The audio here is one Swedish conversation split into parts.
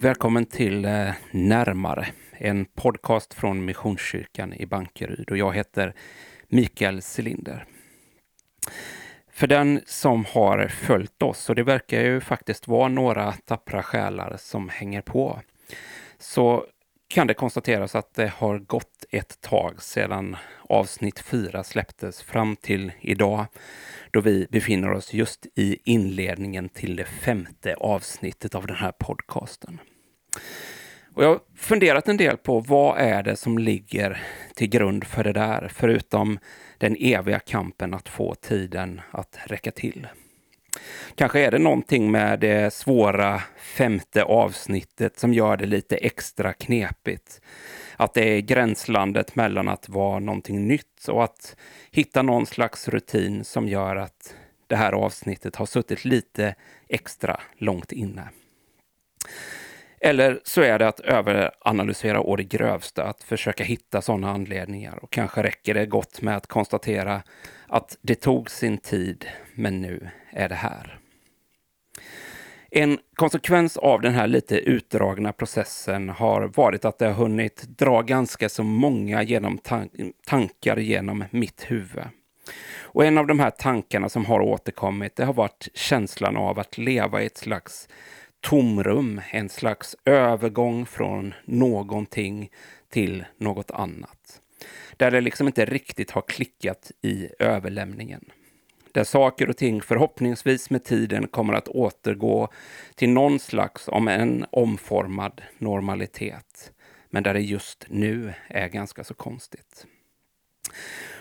Välkommen till eh, Närmare, en podcast från Missionskyrkan i Bankeryd och jag heter Mikael Selinder. För den som har följt oss, och det verkar ju faktiskt vara några tappra själar som hänger på, så kan det konstateras att det har gått ett tag sedan avsnitt 4 släpptes fram till idag, då vi befinner oss just i inledningen till det femte avsnittet av den här podcasten. Och jag har funderat en del på vad är det som ligger till grund för det där, förutom den eviga kampen att få tiden att räcka till. Kanske är det någonting med det svåra femte avsnittet som gör det lite extra knepigt. Att det är gränslandet mellan att vara någonting nytt och att hitta någon slags rutin som gör att det här avsnittet har suttit lite extra långt inne. Eller så är det att överanalysera å det grövsta, att försöka hitta sådana anledningar. Och kanske räcker det gott med att konstatera att det tog sin tid, men nu är det här. En konsekvens av den här lite utdragna processen har varit att det har hunnit dra ganska så många genom tan tankar genom mitt huvud. Och en av de här tankarna som har återkommit, det har varit känslan av att leva i ett slags tomrum, en slags övergång från någonting till något annat. Där det liksom inte riktigt har klickat i överlämningen. Där saker och ting förhoppningsvis med tiden kommer att återgå till någon slags, om en omformad normalitet. Men där det just nu är ganska så konstigt.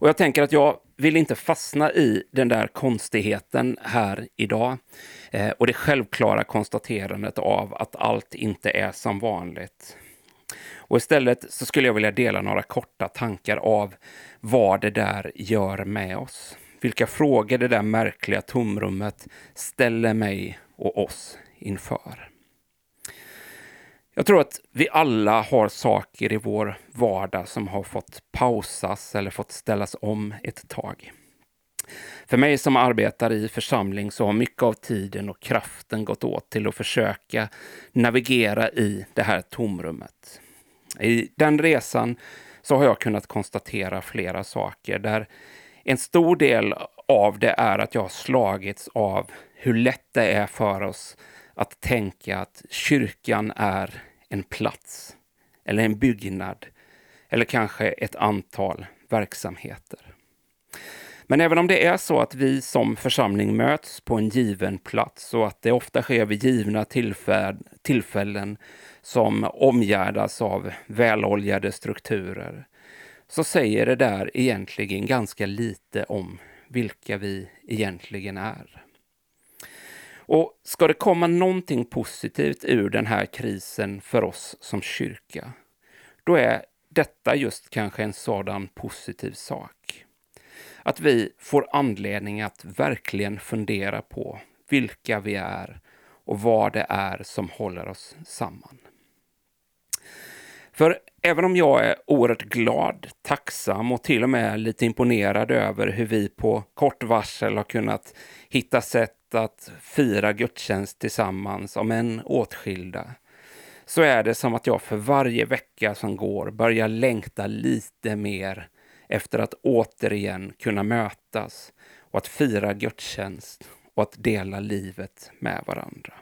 Och jag tänker att jag vill inte fastna i den där konstigheten här idag. Eh, och det självklara konstaterandet av att allt inte är som vanligt. Och istället så skulle jag vilja dela några korta tankar av vad det där gör med oss. Vilka frågor det där märkliga tomrummet ställer mig och oss inför. Jag tror att vi alla har saker i vår vardag som har fått pausas eller fått ställas om ett tag. För mig som arbetar i församling så har mycket av tiden och kraften gått åt till att försöka navigera i det här tomrummet. I den resan så har jag kunnat konstatera flera saker där en stor del av det är att jag har slagits av hur lätt det är för oss att tänka att kyrkan är en plats eller en byggnad eller kanske ett antal verksamheter. Men även om det är så att vi som församling möts på en given plats och att det ofta sker vid givna tillfällen som omgärdas av väloljade strukturer, så säger det där egentligen ganska lite om vilka vi egentligen är. Och ska det komma någonting positivt ur den här krisen för oss som kyrka, då är detta just kanske en sådan positiv sak. Att vi får anledning att verkligen fundera på vilka vi är och vad det är som håller oss samman. För även om jag är oerhört glad, tacksam och till och med lite imponerad över hur vi på kort varsel har kunnat hitta sätt att fira gudstjänst tillsammans, om än åtskilda, så är det som att jag för varje vecka som går börjar längta lite mer efter att återigen kunna mötas och att fira gudstjänst och att dela livet med varandra.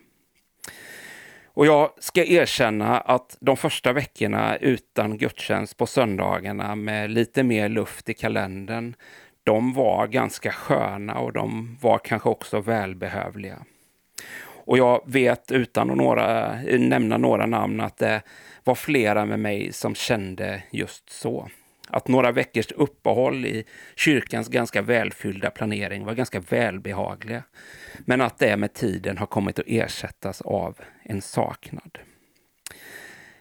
Och jag ska erkänna att de första veckorna utan gudstjänst på söndagarna med lite mer luft i kalendern, de var ganska sköna och de var kanske också välbehövliga. Och jag vet utan att några, nämna några namn att det var flera med mig som kände just så. Att några veckors uppehåll i kyrkans ganska välfyllda planering var ganska välbehagliga. Men att det med tiden har kommit att ersättas av en saknad.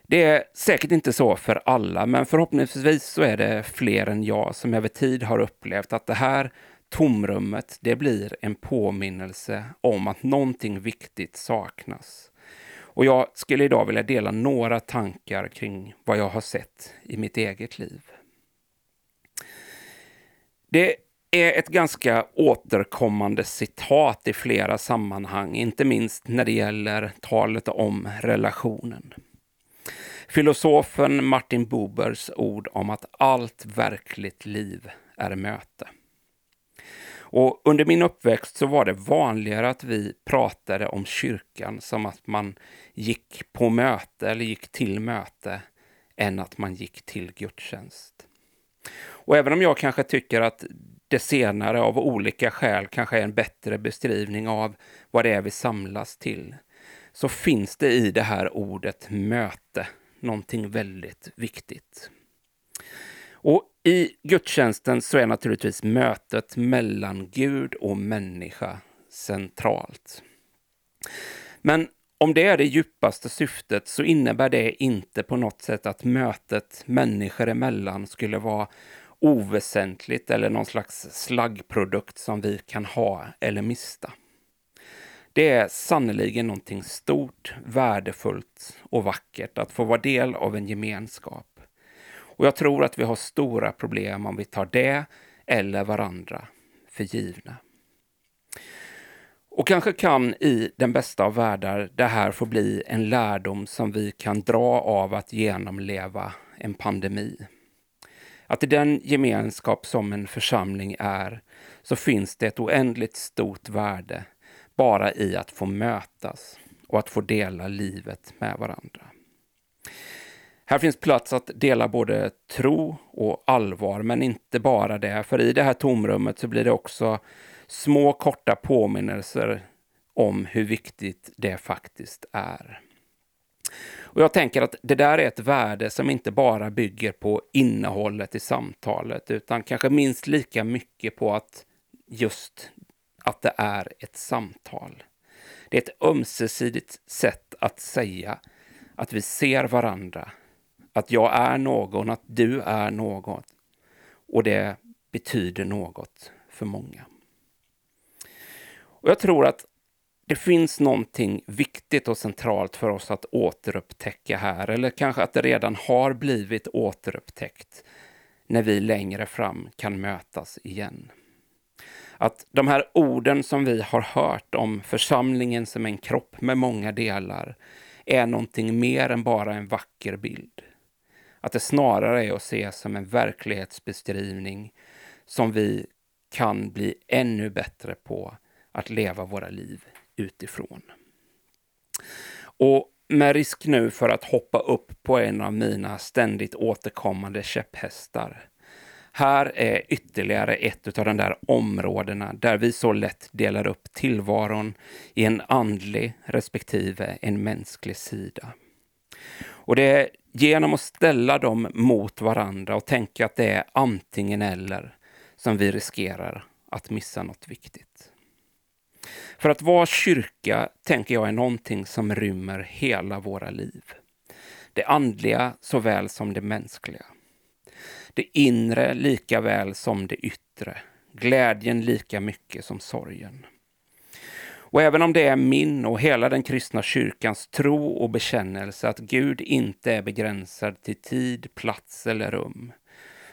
Det är säkert inte så för alla, men förhoppningsvis så är det fler än jag som över tid har upplevt att det här tomrummet, det blir en påminnelse om att någonting viktigt saknas. Och jag skulle idag vilja dela några tankar kring vad jag har sett i mitt eget liv. Det är ett ganska återkommande citat i flera sammanhang, inte minst när det gäller talet om relationen. Filosofen Martin Bubers ord om att allt verkligt liv är möte. Och under min uppväxt så var det vanligare att vi pratade om kyrkan som att man gick på möte eller gick till möte än att man gick till gudstjänst. Och även om jag kanske tycker att det senare av olika skäl kanske är en bättre beskrivning av vad det är vi samlas till, så finns det i det här ordet möte någonting väldigt viktigt. Och i gudstjänsten så är naturligtvis mötet mellan Gud och människa centralt. Men om det är det djupaste syftet så innebär det inte på något sätt att mötet människor emellan skulle vara oväsentligt eller någon slags slaggprodukt som vi kan ha eller mista. Det är sannerligen någonting stort, värdefullt och vackert att få vara del av en gemenskap. Och jag tror att vi har stora problem om vi tar det eller varandra för givna. Och kanske kan i den bästa av världar det här få bli en lärdom som vi kan dra av att genomleva en pandemi. Att i den gemenskap som en församling är så finns det ett oändligt stort värde bara i att få mötas och att få dela livet med varandra. Här finns plats att dela både tro och allvar, men inte bara det. För i det här tomrummet så blir det också små korta påminnelser om hur viktigt det faktiskt är. Och jag tänker att det där är ett värde som inte bara bygger på innehållet i samtalet, utan kanske minst lika mycket på att just det är ett samtal. Det är ett ömsesidigt sätt att säga att vi ser varandra, att jag är någon, att du är något. Och det betyder något för många. Och jag tror att det finns någonting viktigt och centralt för oss att återupptäcka här, eller kanske att det redan har blivit återupptäckt när vi längre fram kan mötas igen. Att de här orden som vi har hört om församlingen som en kropp med många delar är någonting mer än bara en vacker bild. Att det snarare är att se som en verklighetsbeskrivning som vi kan bli ännu bättre på att leva våra liv utifrån. Och med risk nu för att hoppa upp på en av mina ständigt återkommande käpphästar. Här är ytterligare ett av de där områdena där vi så lätt delar upp tillvaron i en andlig respektive en mänsklig sida. Och det är genom att ställa dem mot varandra och tänka att det är antingen eller som vi riskerar att missa något viktigt. För att vara kyrka tänker jag är någonting som rymmer hela våra liv. Det andliga såväl som det mänskliga. Det inre lika väl som det yttre. Glädjen lika mycket som sorgen. Och även om det är min och hela den kristna kyrkans tro och bekännelse att Gud inte är begränsad till tid, plats eller rum,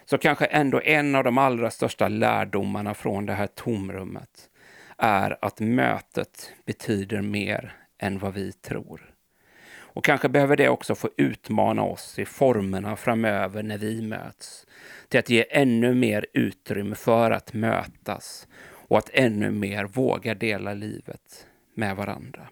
så kanske ändå en av de allra största lärdomarna från det här tomrummet är att mötet betyder mer än vad vi tror. Och kanske behöver det också få utmana oss i formerna framöver när vi möts, till att ge ännu mer utrymme för att mötas och att ännu mer våga dela livet med varandra.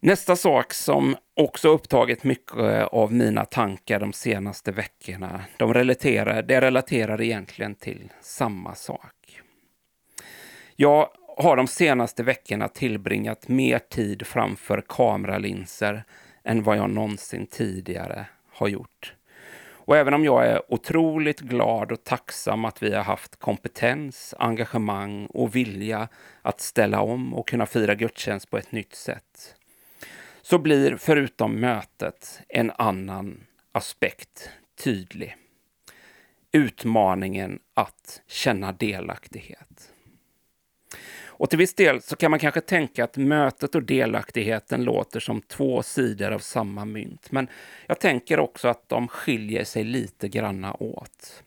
Nästa sak som också upptagit mycket av mina tankar de senaste veckorna, de relaterar, det relaterar egentligen till samma sak. Jag har de senaste veckorna tillbringat mer tid framför kameralinser än vad jag någonsin tidigare har gjort. Och även om jag är otroligt glad och tacksam att vi har haft kompetens, engagemang och vilja att ställa om och kunna fira gudstjänst på ett nytt sätt, så blir förutom mötet en annan aspekt tydlig. utmaningen att känna delaktighet. Och till viss del så kan man kanske tänka att mötet och delaktigheten låter som två sidor av samma mynt. Men jag tänker också att de skiljer sig lite granna åt.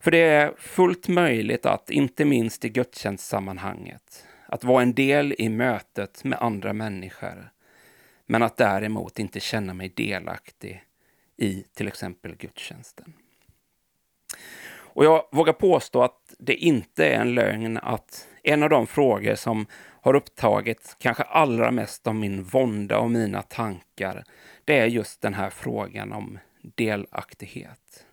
För det är fullt möjligt att, inte minst i gudstjänstsammanhanget, att vara en del i mötet med andra människor, men att däremot inte känna mig delaktig i till exempel gudstjänsten. Och jag vågar påstå att det inte är en lögn att en av de frågor som har upptagit kanske allra mest av min vånda och mina tankar, det är just den här frågan om delaktighet.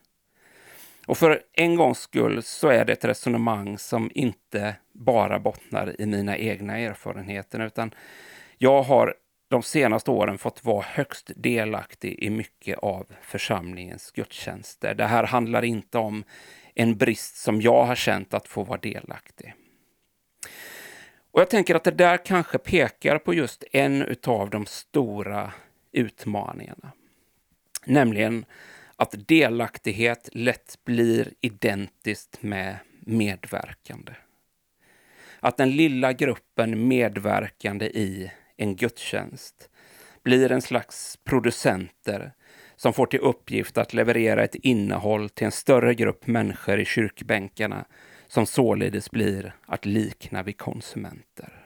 Och för en gångs skull så är det ett resonemang som inte bara bottnar i mina egna erfarenheter, utan jag har de senaste åren fått vara högst delaktig i mycket av församlingens gudstjänster. Det här handlar inte om en brist som jag har känt att få vara delaktig. Och jag tänker att det där kanske pekar på just en av de stora utmaningarna. Nämligen att delaktighet lätt blir identiskt med medverkande. Att den lilla gruppen medverkande i en gudstjänst blir en slags producenter som får till uppgift att leverera ett innehåll till en större grupp människor i kyrkbänkarna som således blir att likna vid konsumenter.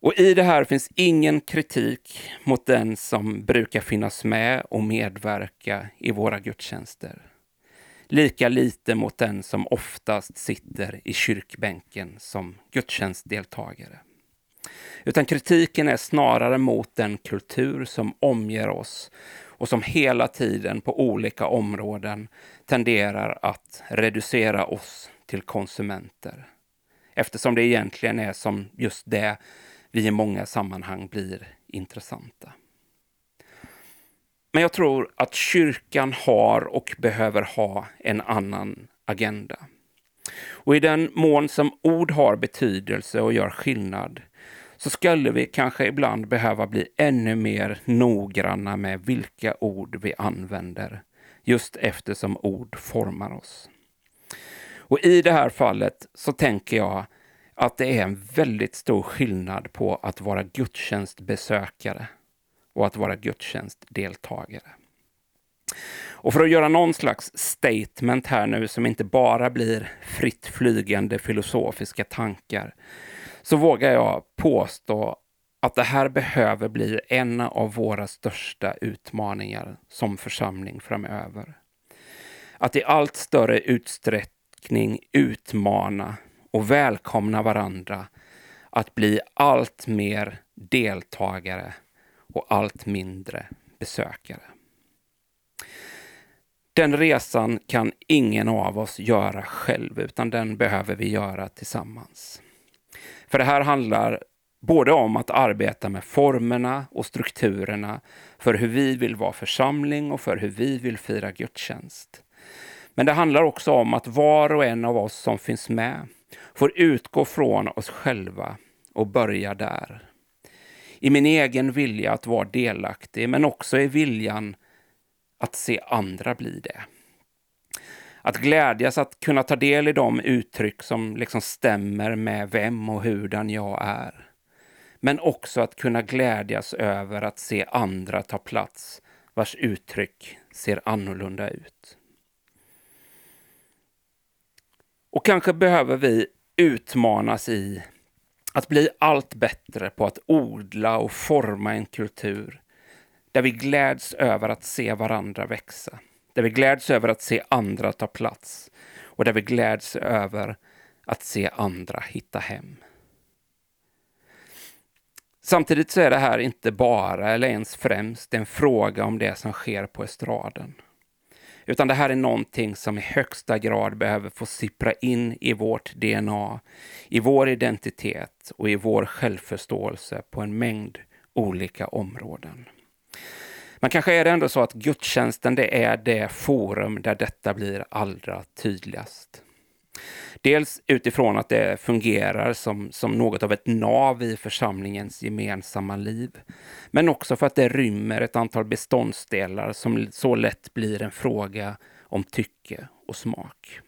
Och i det här finns ingen kritik mot den som brukar finnas med och medverka i våra gudstjänster. Lika lite mot den som oftast sitter i kyrkbänken som gudstjänstdeltagare. Utan kritiken är snarare mot den kultur som omger oss och som hela tiden på olika områden tenderar att reducera oss till konsumenter. Eftersom det egentligen är som just det vi i många sammanhang blir intressanta. Men jag tror att kyrkan har och behöver ha en annan agenda. Och i den mån som ord har betydelse och gör skillnad så skulle vi kanske ibland behöva bli ännu mer noggranna med vilka ord vi använder, just eftersom ord formar oss. Och i det här fallet så tänker jag att det är en väldigt stor skillnad på att vara gudstjänstbesökare och att vara gudstjänstdeltagare. Och för att göra någon slags statement här nu som inte bara blir fritt flygande filosofiska tankar, så vågar jag påstå att det här behöver bli en av våra största utmaningar som församling framöver. Att i allt större utsträckning utmana och välkomna varandra att bli allt mer deltagare och allt mindre besökare. Den resan kan ingen av oss göra själv, utan den behöver vi göra tillsammans. För det här handlar både om att arbeta med formerna och strukturerna för hur vi vill vara församling och för hur vi vill fira gudstjänst. Men det handlar också om att var och en av oss som finns med får utgå från oss själva och börja där. I min egen vilja att vara delaktig, men också i viljan att se andra bli det. Att glädjas att kunna ta del i de uttryck som liksom stämmer med vem och hurdan jag är. Men också att kunna glädjas över att se andra ta plats vars uttryck ser annorlunda ut. Och kanske behöver vi utmanas i att bli allt bättre på att odla och forma en kultur där vi gläds över att se varandra växa. Där vi gläds över att se andra ta plats och där vi gläds över att se andra hitta hem. Samtidigt så är det här inte bara eller ens främst en fråga om det som sker på estraden. Utan det här är någonting som i högsta grad behöver få sippra in i vårt DNA, i vår identitet och i vår självförståelse på en mängd olika områden. Men kanske är det ändå så att gudstjänsten det är det forum där detta blir allra tydligast. Dels utifrån att det fungerar som, som något av ett nav i församlingens gemensamma liv. Men också för att det rymmer ett antal beståndsdelar som så lätt blir en fråga om tycke och smak.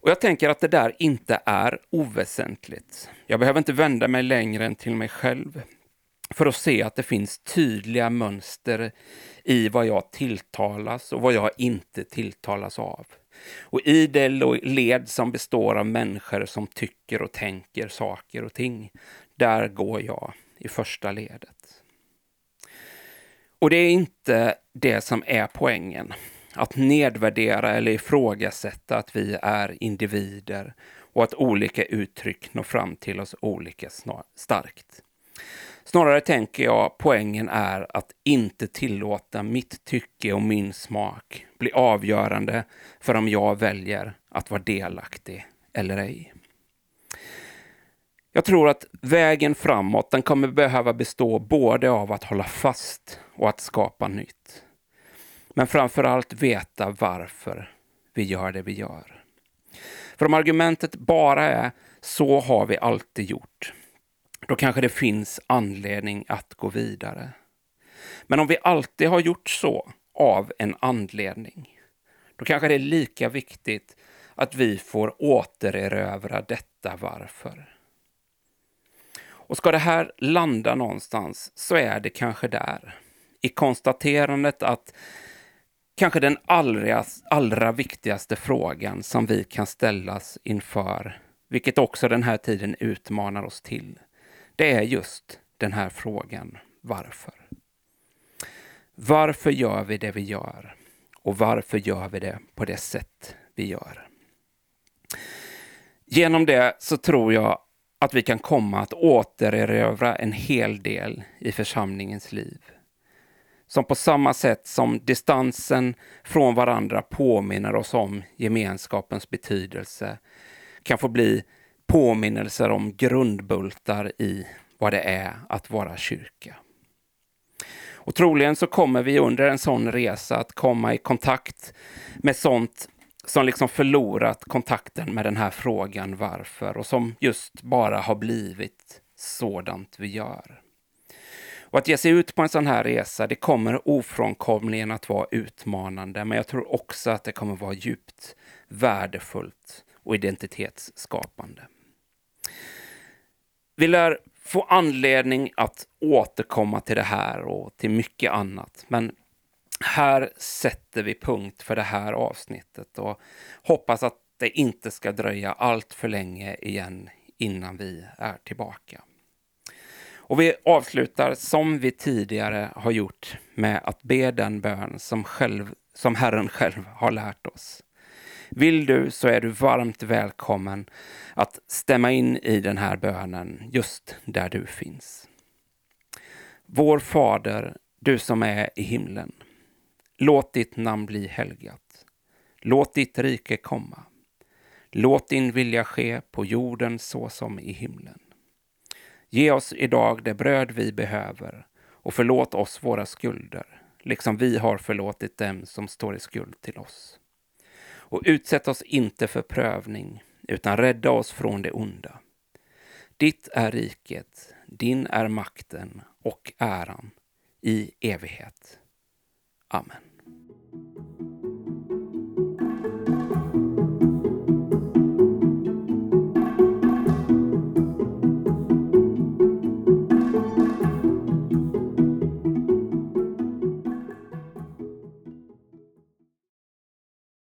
Och jag tänker att det där inte är oväsentligt. Jag behöver inte vända mig längre än till mig själv för att se att det finns tydliga mönster i vad jag tilltalas och vad jag inte tilltalas av. Och i det led som består av människor som tycker och tänker saker och ting, där går jag i första ledet. Och det är inte det som är poängen. Att nedvärdera eller ifrågasätta att vi är individer och att olika uttryck når fram till oss olika starkt. Snarare tänker jag poängen är att inte tillåta mitt tycke och min smak bli avgörande för om jag väljer att vara delaktig eller ej. Jag tror att vägen framåt den kommer behöva bestå både av att hålla fast och att skapa nytt. Men framför allt veta varför vi gör det vi gör. För om argumentet bara är så har vi alltid gjort, då kanske det finns anledning att gå vidare. Men om vi alltid har gjort så av en anledning, då kanske det är lika viktigt att vi får återerövra detta varför. Och ska det här landa någonstans så är det kanske där. I konstaterandet att kanske den allra, allra viktigaste frågan som vi kan ställas inför, vilket också den här tiden utmanar oss till, det är just den här frågan varför. Varför gör vi det vi gör? Och varför gör vi det på det sätt vi gör? Genom det så tror jag att vi kan komma att återerövra en hel del i församlingens liv. Som på samma sätt som distansen från varandra påminner oss om gemenskapens betydelse kan få bli påminnelser om grundbultar i vad det är att vara kyrka. Och troligen så kommer vi under en sån resa att komma i kontakt med sånt som liksom förlorat kontakten med den här frågan varför och som just bara har blivit sådant vi gör. Och att ge sig ut på en sån här resa, det kommer ofrånkomligen att vara utmanande, men jag tror också att det kommer vara djupt värdefullt och identitetsskapande. Vi lär få anledning att återkomma till det här och till mycket annat, men här sätter vi punkt för det här avsnittet och hoppas att det inte ska dröja allt för länge igen innan vi är tillbaka. Och vi avslutar som vi tidigare har gjort med att be den bön som, själv, som Herren själv har lärt oss. Vill du så är du varmt välkommen att stämma in i den här bönen just där du finns. Vår Fader, du som är i himlen. Låt ditt namn bli helgat. Låt ditt rike komma. Låt din vilja ske på jorden så som i himlen. Ge oss idag det bröd vi behöver och förlåt oss våra skulder, liksom vi har förlåtit dem som står i skuld till oss. Och utsätt oss inte för prövning, utan rädda oss från det onda. Ditt är riket, din är makten och äran i evighet. Amen.